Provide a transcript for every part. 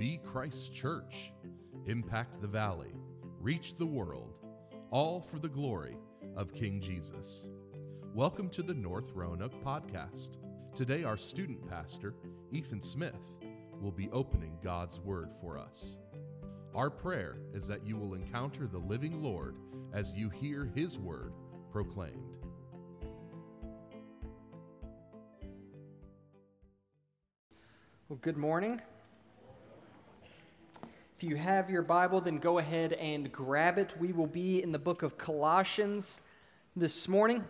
Be Christ's church, impact the valley, reach the world, all for the glory of King Jesus. Welcome to the North Roanoke podcast. Today, our student pastor, Ethan Smith, will be opening God's Word for us. Our prayer is that you will encounter the living Lord as you hear His Word proclaimed. Well, good morning. If you have your Bible, then go ahead and grab it. We will be in the book of Colossians this morning.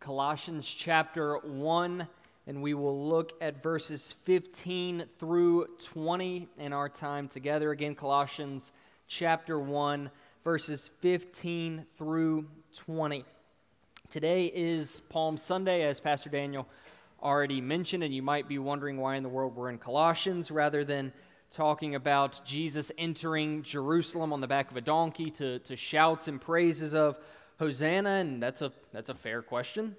Colossians chapter 1, and we will look at verses 15 through 20 in our time together. Again, Colossians chapter 1, verses 15 through 20. Today is Palm Sunday, as Pastor Daniel already mentioned, and you might be wondering why in the world we're in Colossians rather than talking about Jesus entering Jerusalem on the back of a donkey to, to shouts and praises of Hosanna, and that's a, that's a fair question.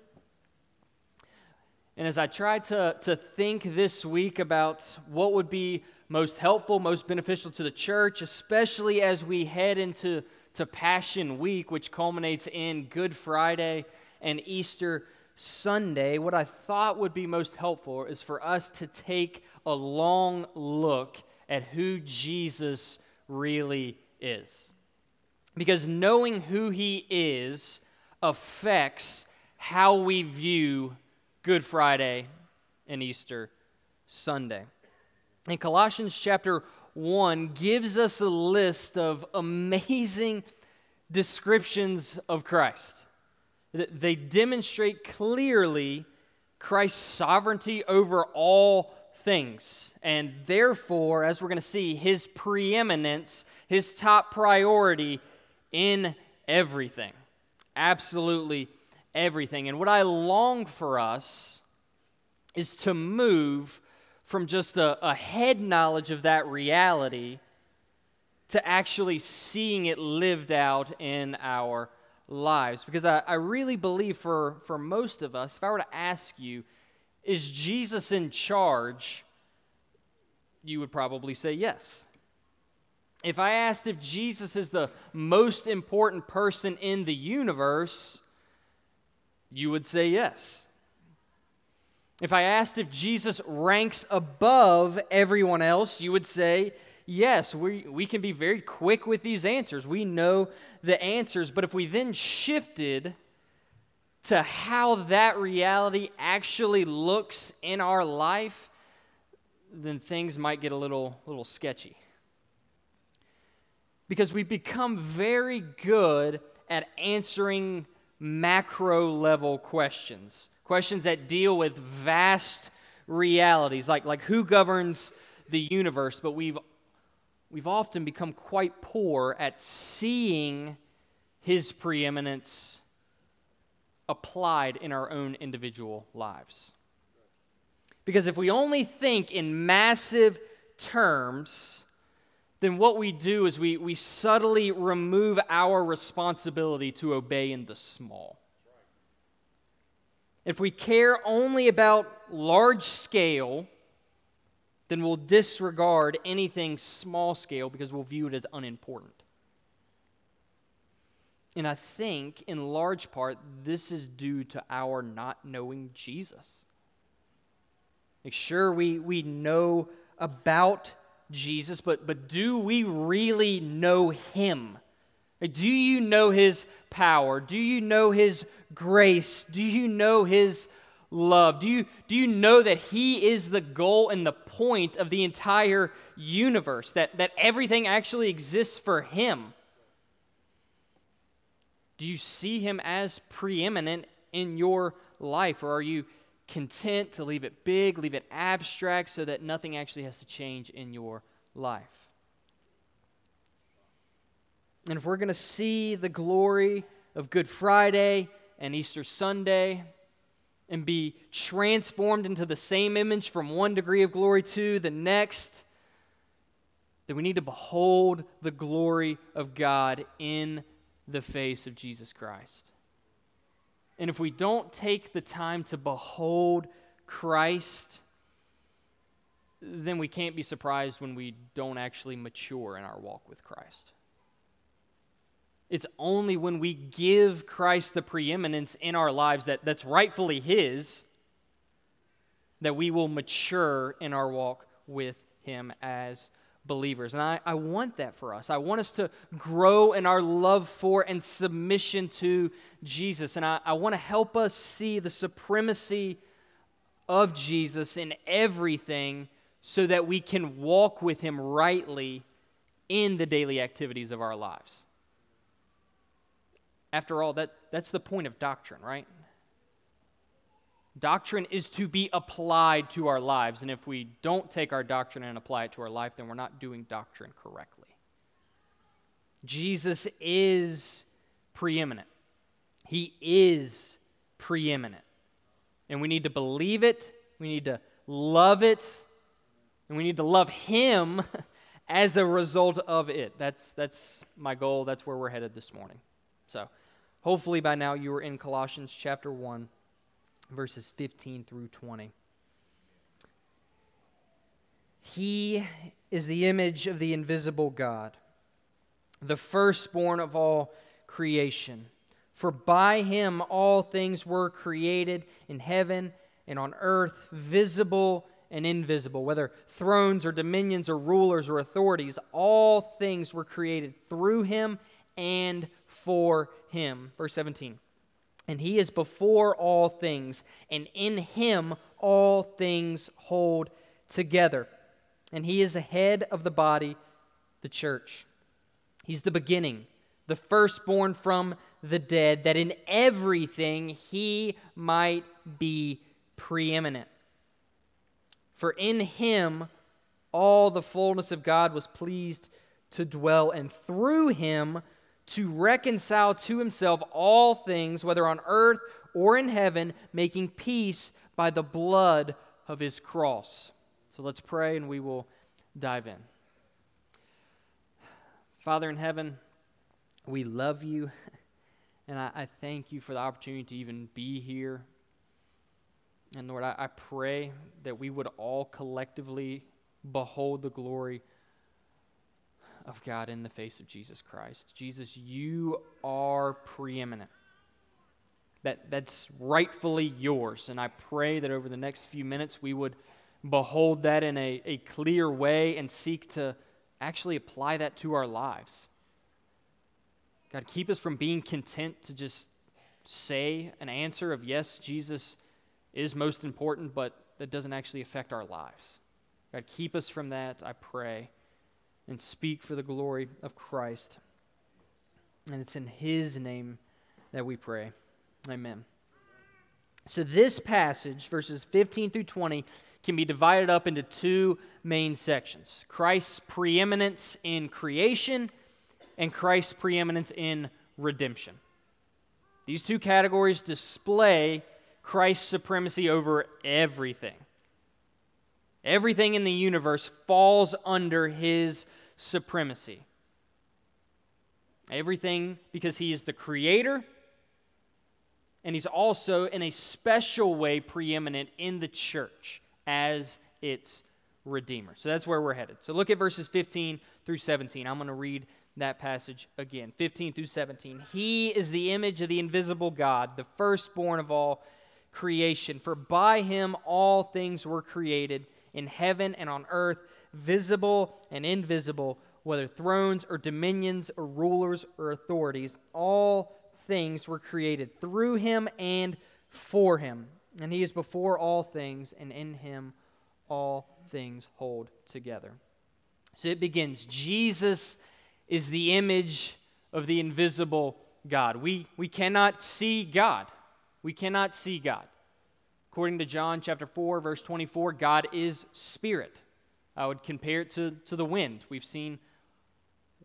And as I tried to, to think this week about what would be most helpful, most beneficial to the church, especially as we head into to Passion Week, which culminates in Good Friday and Easter Sunday, what I thought would be most helpful is for us to take a long look at who Jesus really is. Because knowing who he is affects how we view Good Friday and Easter Sunday. And Colossians chapter 1 gives us a list of amazing descriptions of Christ. They demonstrate clearly Christ's sovereignty over all things. And therefore, as we're going to see, his preeminence, his top priority in everything. Absolutely everything. And what I long for us is to move from just a, a head knowledge of that reality to actually seeing it lived out in our lives. Because I, I really believe for, for most of us, if I were to ask you, is Jesus in charge? You would probably say yes. If I asked if Jesus is the most important person in the universe, you would say yes. If I asked if Jesus ranks above everyone else, you would say yes, we, we can be very quick with these answers. We know the answers. But if we then shifted to how that reality actually looks in our life, then things might get a little, little sketchy. Because we become very good at answering macro level questions, questions that deal with vast realities, like, like who governs the universe, but we've we've often become quite poor at seeing his preeminence applied in our own individual lives. Because if we only think in massive terms, then what we do is we, we subtly remove our responsibility to obey in the small. If we care only about large scale, then we'll disregard anything small scale because we'll view it as unimportant. And I think, in large part, this is due to our not knowing Jesus. Like, sure, we, we know about Jesus, but, but do we really know him? Like, do you know his power? Do you know his grace? Do you know his love? Do you, do you know that He is the goal and the point of the entire universe? That, that everything actually exists for Him? Do you see Him as preeminent in your life? Or are you content to leave it big, leave it abstract, so that nothing actually has to change in your life? And if we're going to see the glory of Good Friday and Easter Sunday, and be transformed into the same image from one degree of glory to the next, then we need to behold the glory of God in the face of Jesus Christ. And if we don't take the time to behold Christ, then we can't be surprised when we don't actually mature in our walk with Christ. It's only when we give Christ the preeminence in our lives that, that's rightfully His that we will mature in our walk with Him as believers. And I, I want that for us. I want us to grow in our love for and submission to Jesus. And I, I want to help us see the supremacy of Jesus in everything so that we can walk with Him rightly in the daily activities of our lives. After all, that, that's the point of doctrine, right? Doctrine is to be applied to our lives, and if we don't take our doctrine and apply it to our life, then we're not doing doctrine correctly. Jesus is preeminent. He is preeminent. And we need to believe it, we need to love it, and we need to love Him as a result of it. That's, that's my goal. That's where we're headed this morning. So, hopefully, by now you are in Colossians chapter 1, verses 15 through 20. He is the image of the invisible God, the firstborn of all creation. For by him all things were created in heaven and on earth, visible and invisible, whether thrones or dominions or rulers or authorities, all things were created through him and for him. Verse 17. And he is before all things, and in him all things hold together. And he is the head of the body, the church. He's the beginning, the firstborn from the dead, that in everything he might be preeminent. For in him all the fullness of God was pleased to dwell, and through him to reconcile to himself all things, whether on earth or in heaven, making peace by the blood of his cross. So let's pray and we will dive in. Father in heaven, we love you, and I, I thank you for the opportunity to even be here. And Lord, I, I pray that we would all collectively behold the glory of God in the face of Jesus Christ. Jesus, you are preeminent. That, that's rightfully yours. And I pray that over the next few minutes we would behold that in a, a clear way and seek to actually apply that to our lives. God, keep us from being content to just say an answer of yes, Jesus is most important, but that doesn't actually affect our lives. God, keep us from that, I pray and speak for the glory of Christ. And it's in His name that we pray. Amen. So, this passage, verses 15 through 20, can be divided up into two main sections Christ's preeminence in creation and Christ's preeminence in redemption. These two categories display Christ's supremacy over everything. Everything in the universe falls under his supremacy. Everything because he is the creator, and he's also, in a special way, preeminent in the church as its redeemer. So that's where we're headed. So look at verses 15 through 17. I'm going to read that passage again 15 through 17. He is the image of the invisible God, the firstborn of all creation. For by him all things were created in heaven and on earth, visible and invisible, whether thrones or dominions or rulers or authorities. All things were created through him and for him. And he is before all things, and in him all things hold together. So it begins Jesus is the image of the invisible God. We, we cannot see God. We cannot see God. According to John chapter 4, verse 24, God is spirit. I would compare it to, to the wind. We've seen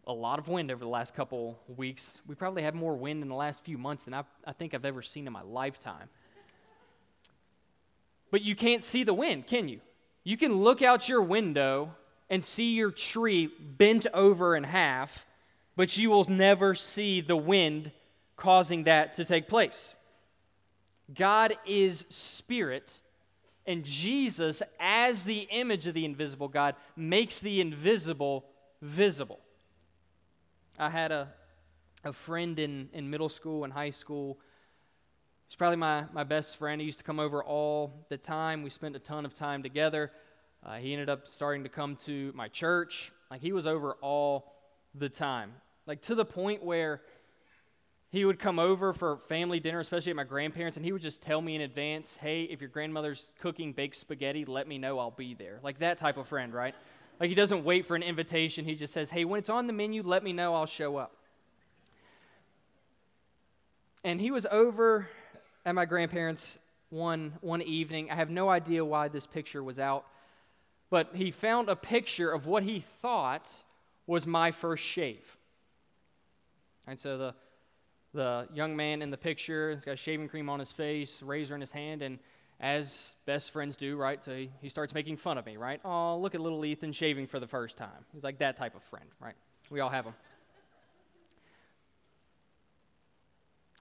a lot of wind over the last couple weeks. We probably have more wind in the last few months than I, I think I've ever seen in my lifetime. But you can't see the wind, can you? You can look out your window and see your tree bent over in half, but you will never see the wind causing that to take place. God is spirit, And Jesus, as the image of the invisible God, makes the invisible visible. I had a, a friend in, in middle school and high school. He's probably my, my best friend. He used to come over all the time. We spent a ton of time together. Uh, he ended up starting to come to my church. Like, he was over all the time. Like, to the point where he would come over for family dinner, especially at my grandparents, and he would just tell me in advance, hey, if your grandmother's cooking baked spaghetti, let me know, I'll be there. Like that type of friend, right? Like he doesn't wait for an invitation, he just says, hey, when it's on the menu, let me know, I'll show up. And he was over at my grandparents' one, one evening. I have no idea why this picture was out, but he found a picture of what he thought was my first shave. And so the the young man in the picture. He's got shaving cream on his face, razor in his hand, and as best friends do, right? So he, he starts making fun of me, right? Oh, look at little Ethan shaving for the first time. He's like that type of friend, right? We all have them.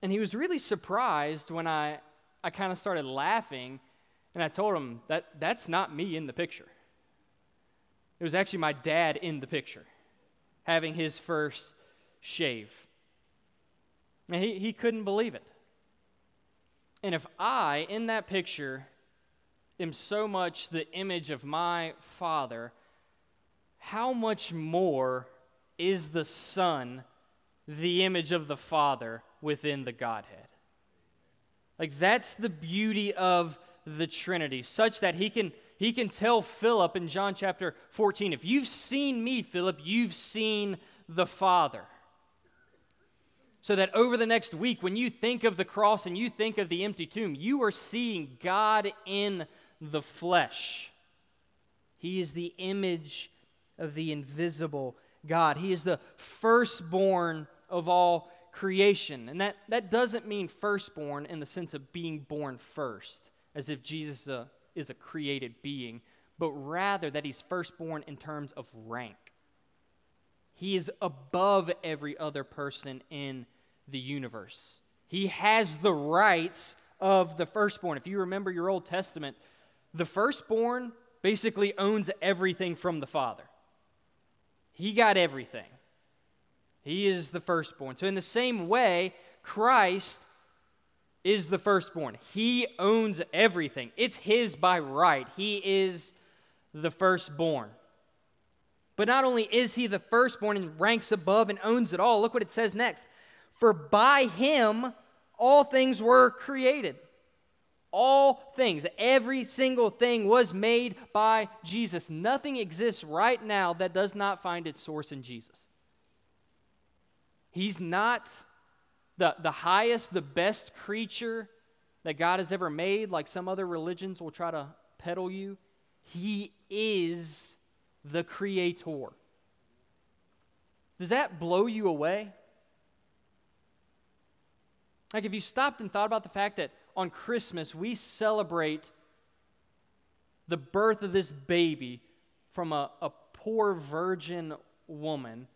And he was really surprised when I, I kind of started laughing, and I told him that that's not me in the picture. It was actually my dad in the picture, having his first shave. And he, he couldn't believe it. And if I, in that picture, am so much the image of my Father, how much more is the Son the image of the Father within the Godhead? Like, that's the beauty of the Trinity, such that he can, he can tell Philip in John chapter 14, if you've seen me, Philip, you've seen the Father. So that over the next week, when you think of the cross and you think of the empty tomb, you are seeing God in the flesh. He is the image of the invisible God. He is the firstborn of all creation. And that, that doesn't mean firstborn in the sense of being born first, as if Jesus is a, is a created being, but rather that he's firstborn in terms of rank. He is above every other person in the universe. He has the rights of the firstborn. If you remember your Old Testament, the firstborn basically owns everything from the father. He got everything. He is the firstborn. So, in the same way, Christ is the firstborn. He owns everything, it's his by right. He is the firstborn. But not only is he the firstborn and ranks above and owns it all, look what it says next. For by him all things were created. All things, every single thing was made by Jesus. Nothing exists right now that does not find its source in Jesus. He's not the, the highest, the best creature that God has ever made, like some other religions will try to peddle you. He is the creator. Does that blow you away? Like, if you stopped and thought about the fact that on Christmas we celebrate the birth of this baby from a, a poor virgin woman,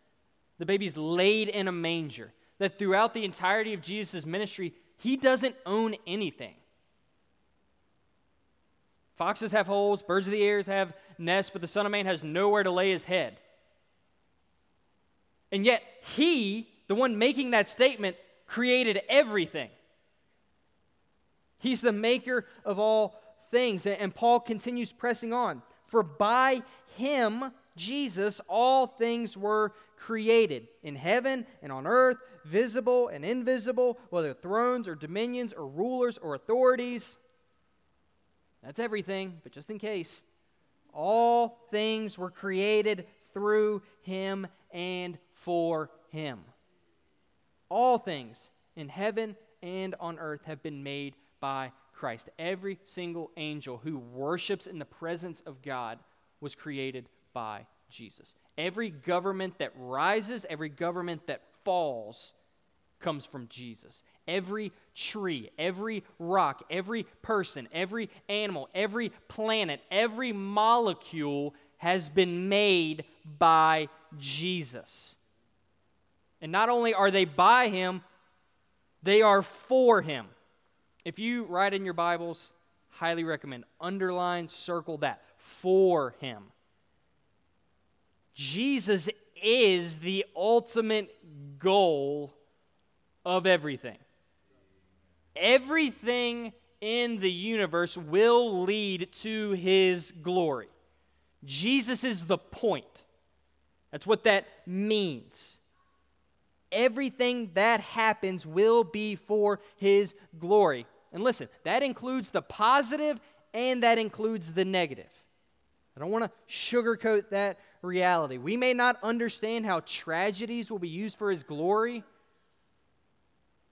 the baby's laid in a manger, that throughout the entirety of Jesus' ministry, he doesn't own anything. Foxes have holes, birds of the air have nests, but the Son of Man has nowhere to lay his head. And yet, he, the one making that statement, created everything. He's the maker of all things. And Paul continues pressing on. For by him, Jesus, all things were created in heaven and on earth, visible and invisible, whether thrones or dominions or rulers or authorities. That's everything, but just in case, all things were created through him and for him. All things in heaven and on earth have been made by Christ. Every single angel who worships in the presence of God was created by Jesus. Every government that rises, every government that falls comes from Jesus. Every tree, every rock, every person, every animal, every planet, every molecule has been made by Jesus. And not only are they by him, they are for him. If you write in your Bibles, Highly recommend. Underline, circle that. For him. Jesus is the ultimate goal of everything. Everything in the universe will lead to his glory. Jesus is the point. That's what that means. Everything that happens will be for his glory. And listen, that includes the positive and that includes the negative. I don't want to sugarcoat that reality. We may not understand how tragedies will be used for his glory,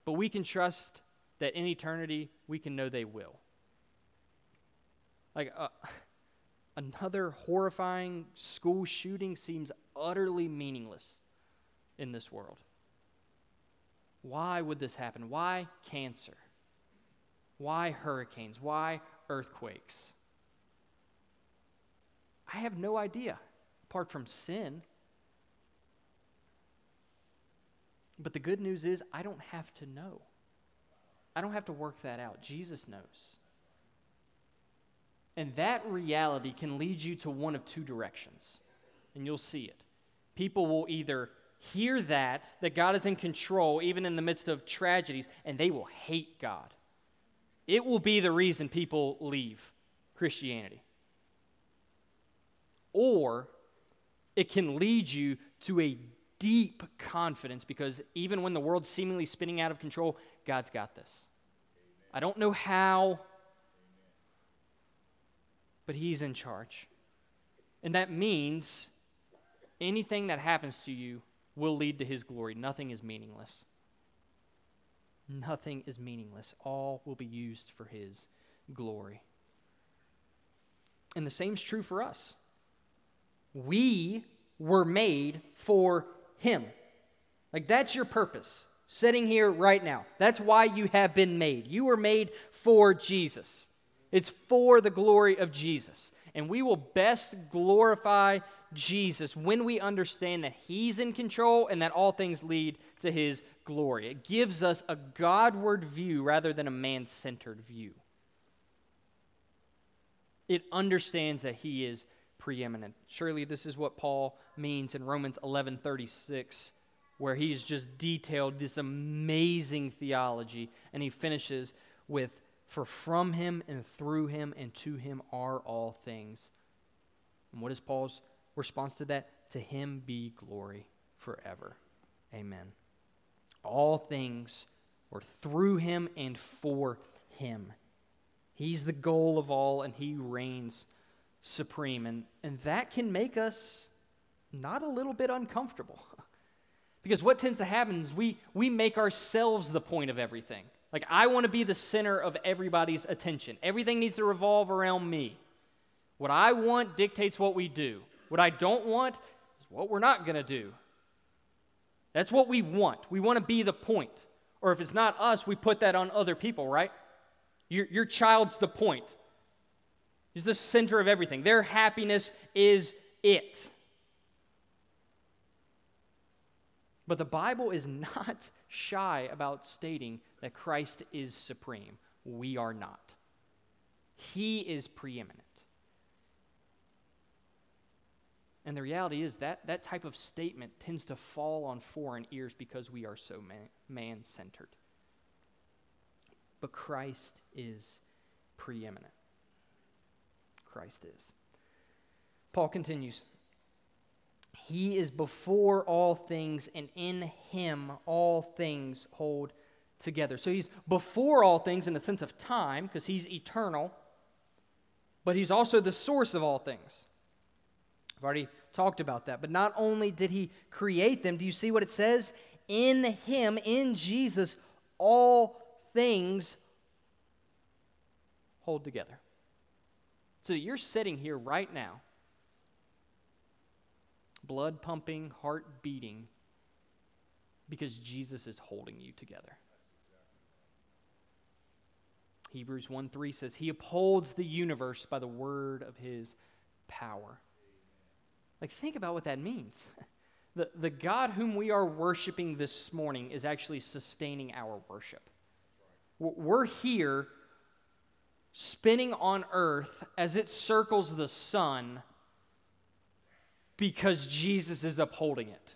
but we can trust that in eternity we can know they will. Like uh, another horrifying school shooting seems utterly meaningless in this world. Why would this happen? Why cancer? Why hurricanes? Why earthquakes? I have no idea, apart from sin. But the good news is, I don't have to know. I don't have to work that out. Jesus knows. And that reality can lead you to one of two directions, and you'll see it. People will either hear that, that God is in control, even in the midst of tragedies, and they will hate God. It will be the reason people leave Christianity. Or it can lead you to a deep confidence because even when the world's seemingly spinning out of control, God's got this. I don't know how, but He's in charge. And that means anything that happens to you will lead to His glory. Nothing is meaningless. Nothing is meaningless. All will be used for His glory. And the same is true for us. We were made for Him. Like, that's your purpose, sitting here right now. That's why you have been made. You were made for Jesus, it's for the glory of Jesus. And we will best glorify Jesus when we understand that He's in control and that all things lead to His glory. It gives us a Godward view rather than a man centered view. It understands that He is preeminent. Surely this is what Paul means in Romans 11:36 where he's just detailed this amazing theology and he finishes with for from him and through him and to him are all things. And what is Paul's response to that? To him be glory forever. Amen. All things are through him and for him. He's the goal of all and he reigns supreme. And, and that can make us not a little bit uncomfortable. because what tends to happen is we, we make ourselves the point of everything. Like, I want to be the center of everybody's attention. Everything needs to revolve around me. What I want dictates what we do. What I don't want is what we're not going to do. That's what we want. We want to be the point. Or if it's not us, we put that on other people, right? Your, your child's the point. He's the center of everything. Their happiness is it. But the Bible is not shy about stating that Christ is supreme. We are not. He is preeminent. And the reality is that that type of statement tends to fall on foreign ears because we are so man centered. But Christ is preeminent. Christ is. Paul continues He is before all things, and in Him all things hold together. So He's before all things in the sense of time, because He's eternal, but He's also the source of all things. I've already talked about that. But not only did He create them, do you see what it says? In Him, in Jesus, all things hold together. So you're sitting here right now, blood pumping, heart beating, because Jesus is holding you together. Hebrews 1 3 says, He upholds the universe by the word of His power. Like, think about what that means. The, the God whom we are worshiping this morning is actually sustaining our worship. We're here spinning on earth as it circles the sun because Jesus is upholding it.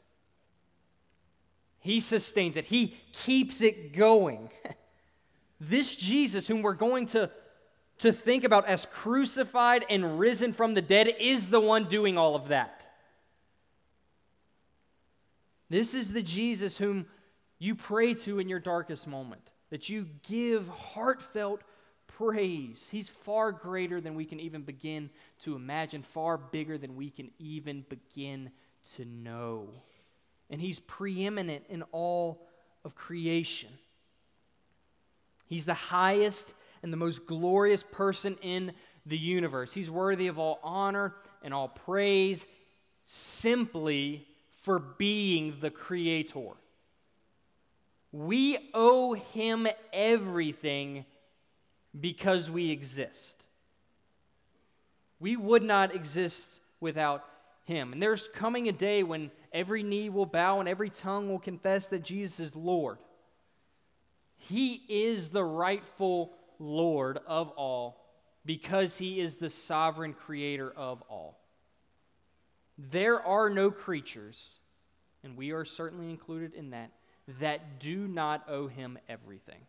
He sustains it, He keeps it going. this Jesus, whom we're going to, to think about as crucified and risen from the dead, is the one doing all of that. This is the Jesus whom you pray to in your darkest moment, that you give heartfelt praise. He's far greater than we can even begin to imagine, far bigger than we can even begin to know. And He's preeminent in all of creation. He's the highest and the most glorious person in the universe. He's worthy of all honor and all praise simply for being the creator. We owe him everything because we exist. We would not exist without him. And there's coming a day when every knee will bow and every tongue will confess that Jesus is Lord. He is the rightful Lord of all because he is the sovereign creator of all. There are no creatures, and we are certainly included in that, that do not owe him everything.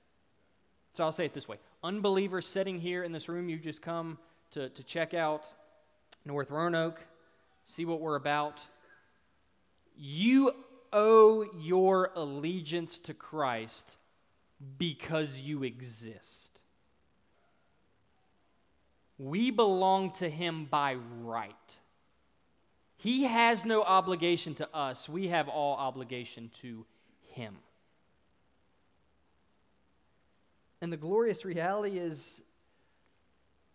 So I'll say it this way Unbelievers sitting here in this room, you just come to, to check out North Roanoke, see what we're about. You owe your allegiance to Christ because you exist. We belong to him by right. He has no obligation to us, we have all obligation to him. And the glorious reality is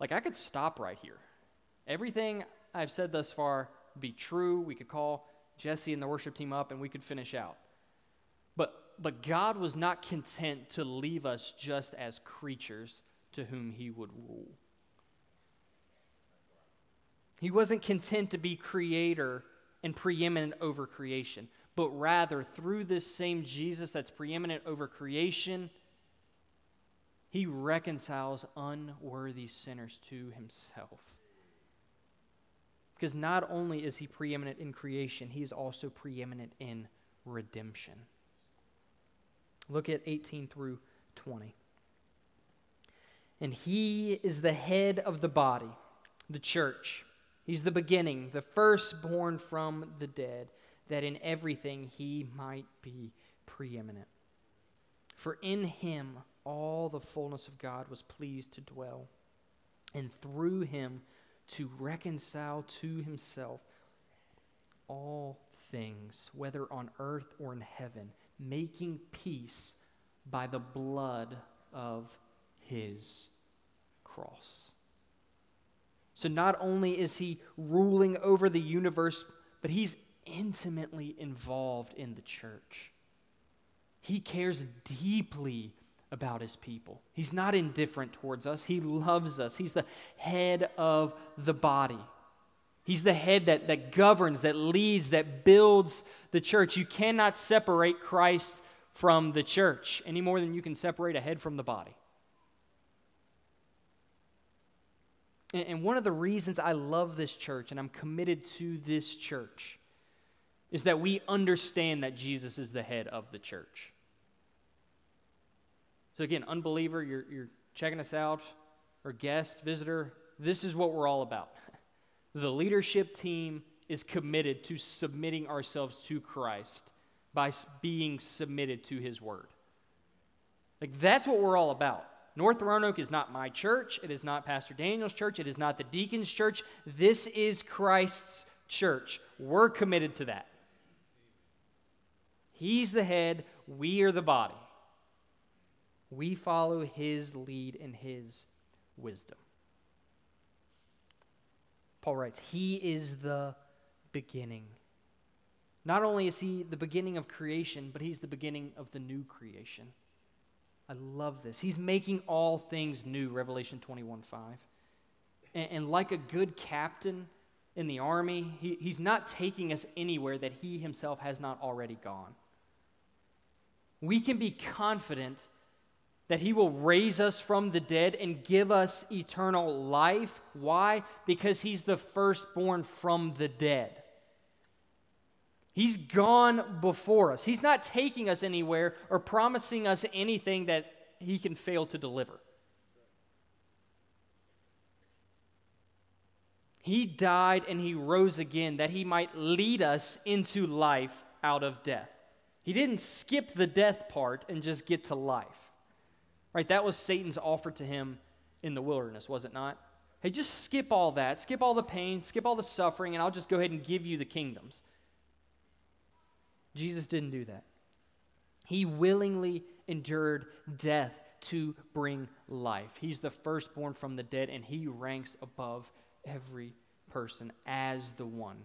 like, I could stop right here. Everything I've said thus far be true. We could call Jesse and the worship team up and we could finish out. But, but God was not content to leave us just as creatures to whom he would rule. He wasn't content to be creator and preeminent over creation, but rather through this same Jesus that's preeminent over creation, he reconciles unworthy sinners to himself. Because not only is he preeminent in creation, he is also preeminent in redemption. Look at 18 through 20. And he is the head of the body, the church He's the beginning, the firstborn from the dead, that in everything he might be preeminent. For in him all the fullness of God was pleased to dwell, and through him to reconcile to himself all things, whether on earth or in heaven, making peace by the blood of his cross. So not only is he ruling over the universe, but he's intimately involved in the church. He cares deeply about his people. He's not indifferent towards us, he loves us. He's the head of the body. He's the head that, that governs, that leads, that builds the church. You cannot separate Christ from the church any more than you can separate a head from the body. And one of the reasons I love this church and I'm committed to this church is that we understand that Jesus is the head of the church. So, again, unbeliever, you're, you're checking us out, or guest, visitor, this is what we're all about. The leadership team is committed to submitting ourselves to Christ by being submitted to his word. Like, that's what we're all about. North Roanoke is not my church. It is not Pastor Daniel's church. It is not the deacon's church. This is Christ's church. We're committed to that. He's the head, we are the body. We follow his lead and his wisdom. Paul writes, He is the beginning. Not only is he the beginning of creation, but he's the beginning of the new creation. I love this. He's making all things new, Revelation 21 5. And, and like a good captain in the army, he, he's not taking us anywhere that he himself has not already gone. We can be confident that he will raise us from the dead and give us eternal life. Why? Because he's the firstborn from the dead. He's gone before us. He's not taking us anywhere or promising us anything that he can fail to deliver. He died and he rose again that he might lead us into life out of death. He didn't skip the death part and just get to life. Right? That was Satan's offer to him in the wilderness, was it not? Hey, just skip all that. Skip all the pain, skip all the suffering, and I'll just go ahead and give you the kingdoms. Jesus didn't do that. He willingly endured death to bring life. He's the firstborn from the dead, and he ranks above every person as the one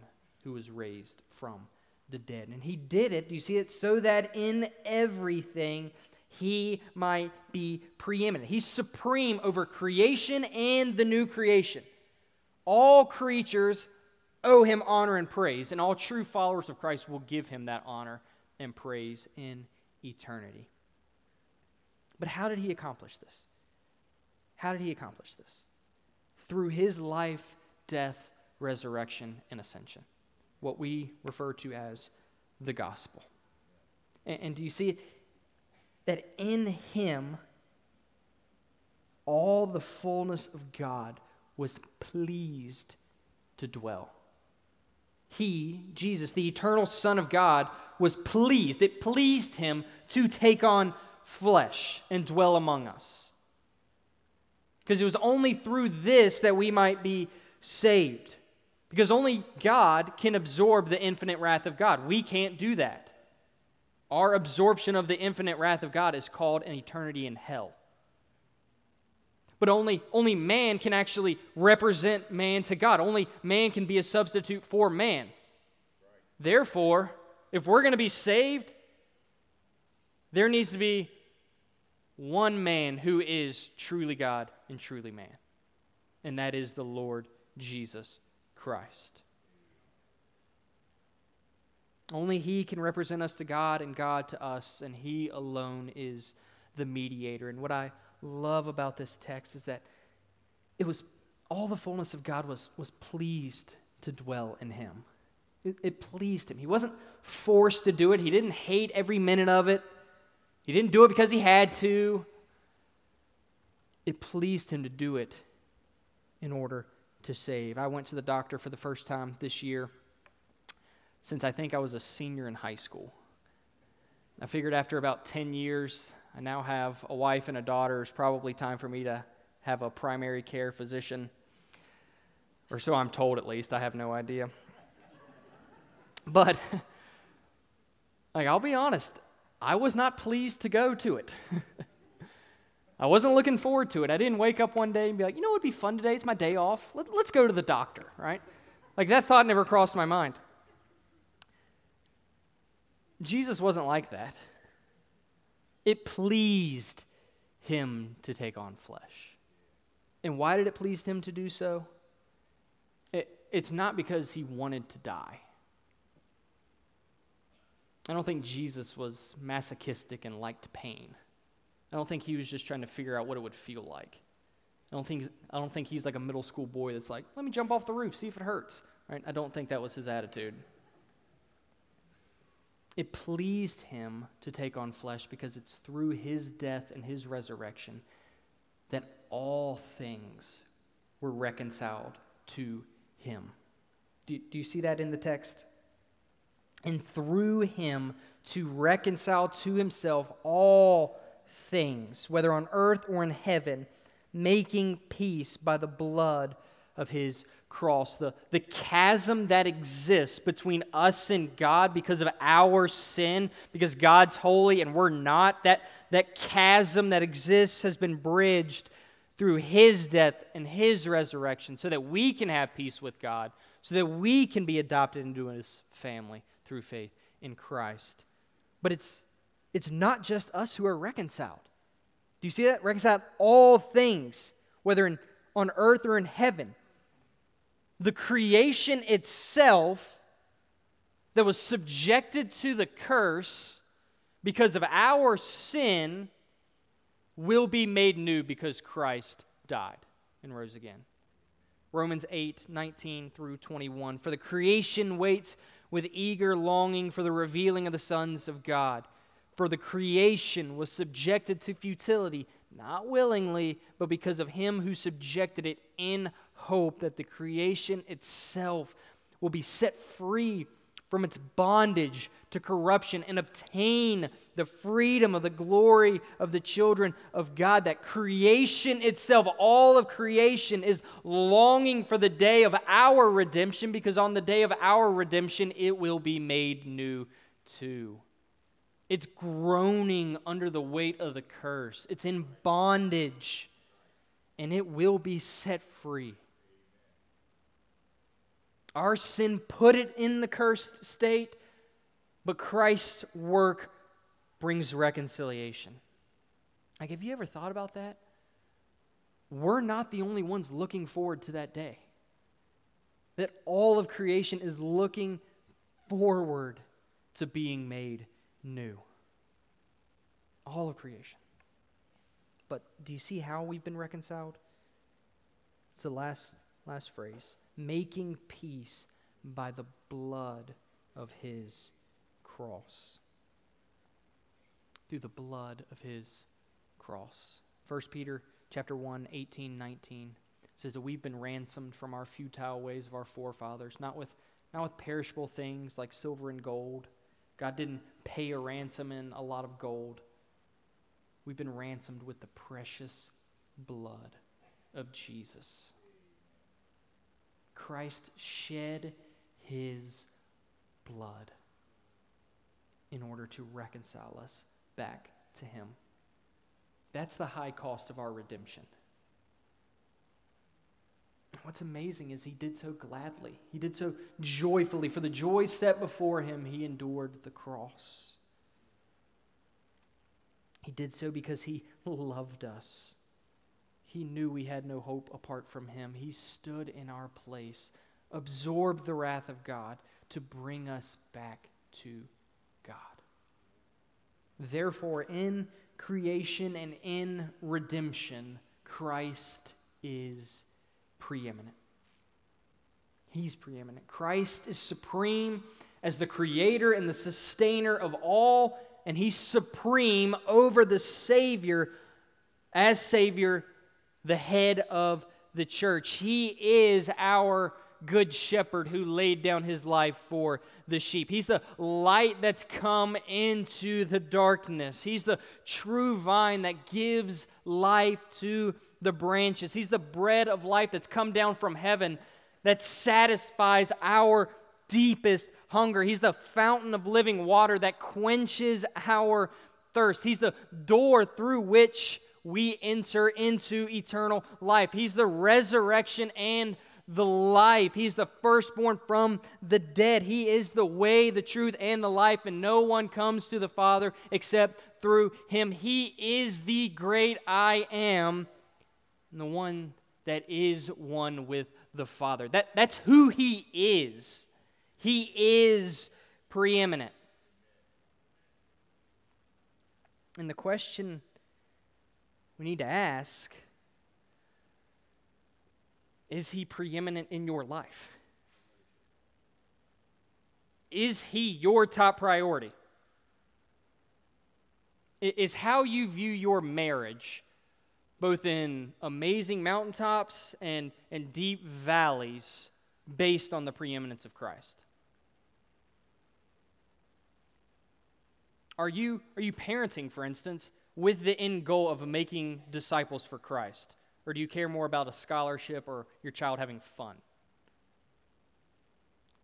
who was raised from the dead. And he did it, do you see it? So that in everything he might be preeminent. He's supreme over creation and the new creation. All creatures owe him honor and praise, and all true followers of Christ will give him that honor and praise in eternity. But how did he accomplish this? How did he accomplish this? Through his life, death, resurrection, and ascension. What we refer to as the gospel. And, and do you see that in him all the fullness of God was pleased to dwell? he, Jesus, the eternal Son of God, was pleased. It pleased him to take on flesh and dwell among us. Because it was only through this that we might be saved. Because only God can absorb the infinite wrath of God. We can't do that. Our absorption of the infinite wrath of God is called an eternity in hell. But only, only man can actually represent man to God. Only man can be a substitute for man. Therefore, if we're going to be saved, there needs to be one man who is truly God and truly man, and that is the Lord Jesus Christ. Only He can represent us to God and God to us, and He alone is the mediator. And what I love about this text is that it was all the fullness of God was, was pleased to dwell in him. It, it pleased him. He wasn't forced to do it, he didn't hate every minute of it, he didn't do it because he had to. It pleased him to do it in order to save. I went to the doctor for the first time this year since I think I was a senior in high school. I figured after about 10 years, I now have a wife and a daughter. It's probably time for me to have a primary care physician. Or so I'm told, at least. I have no idea. But, like, I'll be honest, I was not pleased to go to it. I wasn't looking forward to it. I didn't wake up one day and be like, you know what would be fun today? It's my day off. Let, us go to the doctor, right? Like, that thought never crossed my mind. Jesus wasn't like that. It pleased him to take on flesh. And why did it please him to do so? It, it's not because he wanted to die. I don't think Jesus was masochistic and liked pain. I don't think he was just trying to figure out what it would feel like. I don't think, I don't think he's like a middle school boy that's like, let me jump off the roof, see if it hurts. Right? I don't think that was his attitude. It pleased him to take on flesh because it's through his death and his resurrection that all things were reconciled to him. Do, do you see that in the text? And through him to reconcile to himself all things, whether on earth or in heaven, making peace by the blood of his cross, the, the chasm that exists between us and God because of our sin, because God's holy and we're not, that, that chasm that exists has been bridged through his death and his resurrection so that we can have peace with God, so that we can be adopted into his family through faith in Christ. But it's, it's not just us who are reconciled. Do you see that? Reconciled all things, whether in, on earth or in heaven the creation itself that was subjected to the curse because of our sin will be made new because Christ died and rose again. Romans 8, 19 through 21. For the creation waits with eager longing for the revealing of the sons of God. For the creation was subjected to futility, not willingly, but because of him who subjected it in hope that the creation itself will be set free from its bondage to corruption and obtain the freedom of the glory of the children of God. That creation itself, all of creation, is longing for the day of our redemption because on the day of our redemption, it will be made new too. It's groaning under the weight of the curse, it's in bondage, and it will be set free. Our sin put it in the cursed state, but Christ's work brings reconciliation. Like, have you ever thought about that? We're not the only ones looking forward to that day. That all of creation is looking forward to being made new. All of creation. But do you see how we've been reconciled? It's the last, last phrase making peace by the blood of his cross. Through the blood of his cross. 1 Peter chapter 1, 18, 19 says that we've been ransomed from our futile ways of our forefathers, not with, not with perishable things like silver and gold. God didn't pay a ransom in a lot of gold. We've been ransomed with the precious blood of Jesus. Christ shed his blood in order to reconcile us back to him. That's the high cost of our redemption. What's amazing is he did so gladly. He did so joyfully. For the joy set before him, he endured the cross. He did so because he loved us. He knew we had no hope apart from him. He stood in our place, absorbed the wrath of God to bring us back to God. Therefore, in creation and in redemption, Christ is preeminent. He's preeminent. Christ is supreme as the creator and the sustainer of all, and he's supreme over the Savior as Savior the head of the church. He is our good shepherd who laid down his life for the sheep. He's the light that's come into the darkness. He's the true vine that gives life to the branches. He's the bread of life that's come down from heaven that satisfies our deepest hunger. He's the fountain of living water that quenches our thirst. He's the door through which we enter into eternal life. He's the resurrection and the life. He's the firstborn from the dead. He is the way, the truth, and the life, and no one comes to the Father except through him. He is the great I am, and the one that is one with the Father. That, that's who he is. He is preeminent. And the question we need to ask is he preeminent in your life? Is he your top priority? Is how you view your marriage, both in amazing mountaintops and, and deep valleys, based on the preeminence of Christ? Are you, are you parenting, for instance, with the end goal of making disciples for Christ? Or do you care more about a scholarship or your child having fun?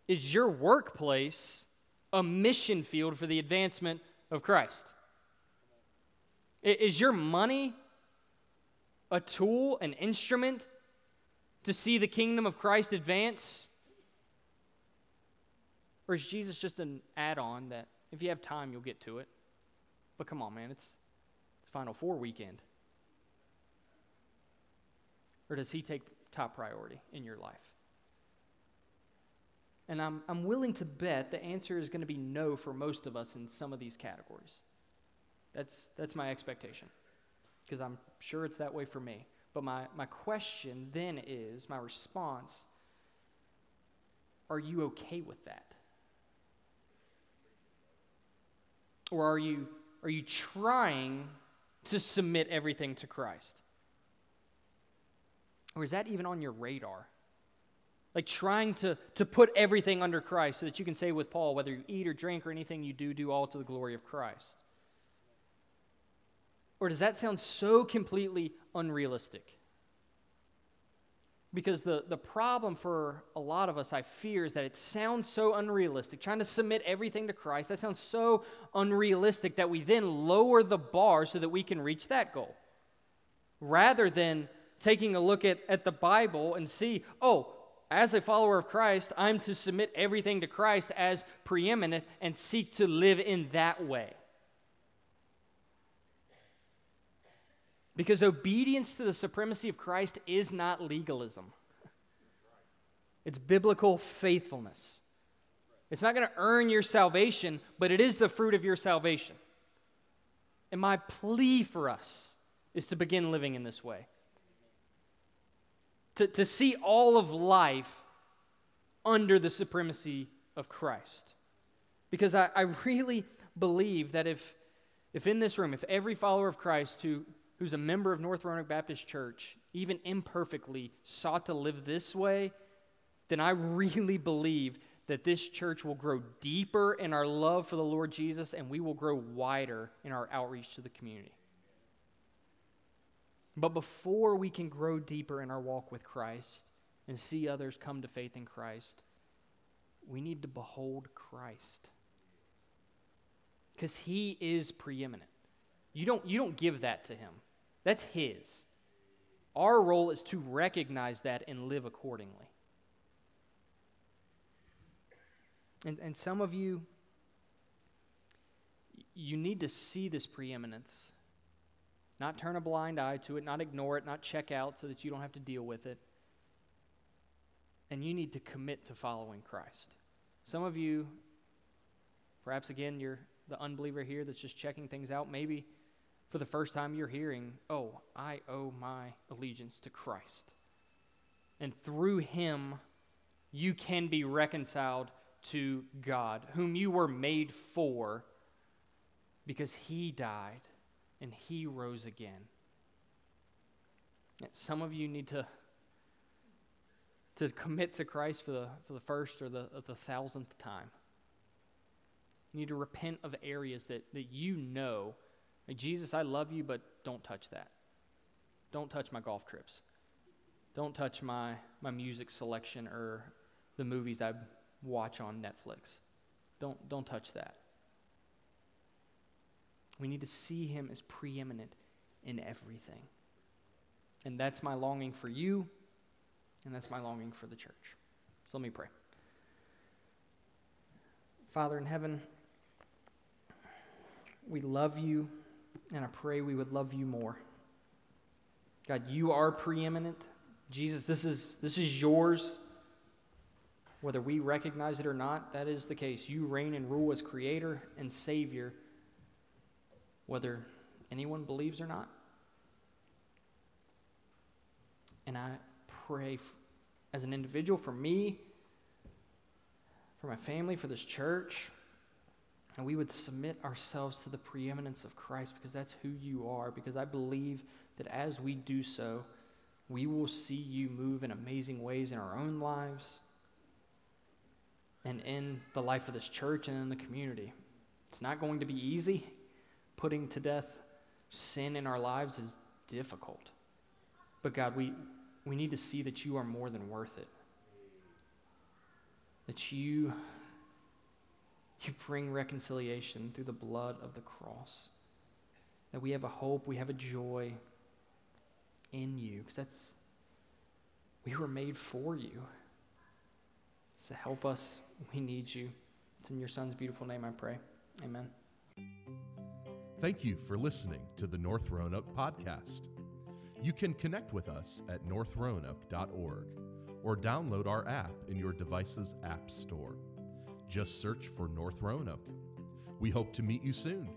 Is your workplace a mission field for the advancement of Christ? Is your money a tool, an instrument to see the kingdom of Christ advance? Or is Jesus just an add on that if you have time, you'll get to it? But come on, man, it's it's Final Four weekend? Or does he take top priority in your life? And I'm, I'm willing to bet the answer is going to be no for most of us in some of these categories. That's, that's my expectation. because I'm sure it's that way for me. But my, my question then is my response are you okay with that? Or are you, are you trying to submit everything to Christ? Or is that even on your radar? Like trying to, to put everything under Christ so that you can say with Paul, whether you eat or drink or anything you do, do all to the glory of Christ. Or does that sound so completely unrealistic? Because the, the problem for a lot of us, I fear, is that it sounds so unrealistic. Trying to submit everything to Christ, that sounds so unrealistic that we then lower the bar so that we can reach that goal. Rather than taking a look at, at the Bible and see, oh, as a follower of Christ, I'm to submit everything to Christ as preeminent and seek to live in that way. Because obedience to the supremacy of Christ is not legalism, it's biblical faithfulness. It's not going to earn your salvation, but it is the fruit of your salvation. And my plea for us is to begin living in this way. To, to see all of life under the supremacy of Christ. Because I, I really believe that if, if in this room, if every follower of Christ who who's a member of North Roanoke Baptist Church, even imperfectly, sought to live this way, then I really believe that this church will grow deeper in our love for the Lord Jesus and we will grow wider in our outreach to the community. But before we can grow deeper in our walk with Christ and see others come to faith in Christ, we need to behold Christ. Because he is preeminent. You don't, you don't give that to him. That's His. Our role is to recognize that and live accordingly. And, and some of you, you need to see this preeminence. Not turn a blind eye to it, not ignore it, not check out so that you don't have to deal with it. And you need to commit to following Christ. Some of you, perhaps again, you're the unbeliever here that's just checking things out. Maybe for the first time you're hearing, oh, I owe my allegiance to Christ. And through him, you can be reconciled to God, whom you were made for because he died and he rose again. And some of you need to, to commit to Christ for the, for the first or the, the thousandth time. You need to repent of areas that, that you know like, Jesus, I love you, but don't touch that. Don't touch my golf trips. Don't touch my, my music selection or the movies I watch on Netflix. Don't, don't touch that. We need to see him as preeminent in everything. And that's my longing for you, and that's my longing for the church. So let me pray. Father in heaven, we love you. And I pray we would love you more. God, you are preeminent. Jesus, this is, this is yours. Whether we recognize it or not, that is the case. You reign and rule as creator and savior, whether anyone believes or not. And I pray as an individual for me, for my family, for this church, and we would submit ourselves to the preeminence of Christ because that's who you are. Because I believe that as we do so, we will see you move in amazing ways in our own lives and in the life of this church and in the community. It's not going to be easy. Putting to death sin in our lives is difficult. But God, we, we need to see that you are more than worth it. That you you bring reconciliation through the blood of the cross. That we have a hope, we have a joy in you, because that's, we were made for you. So help us. We need you. It's in your son's beautiful name I pray. Amen. Thank you for listening to the North Roanoke podcast. You can connect with us at northroanoke.org or download our app in your device's app store. Just search for North Roanoke. We hope to meet you soon.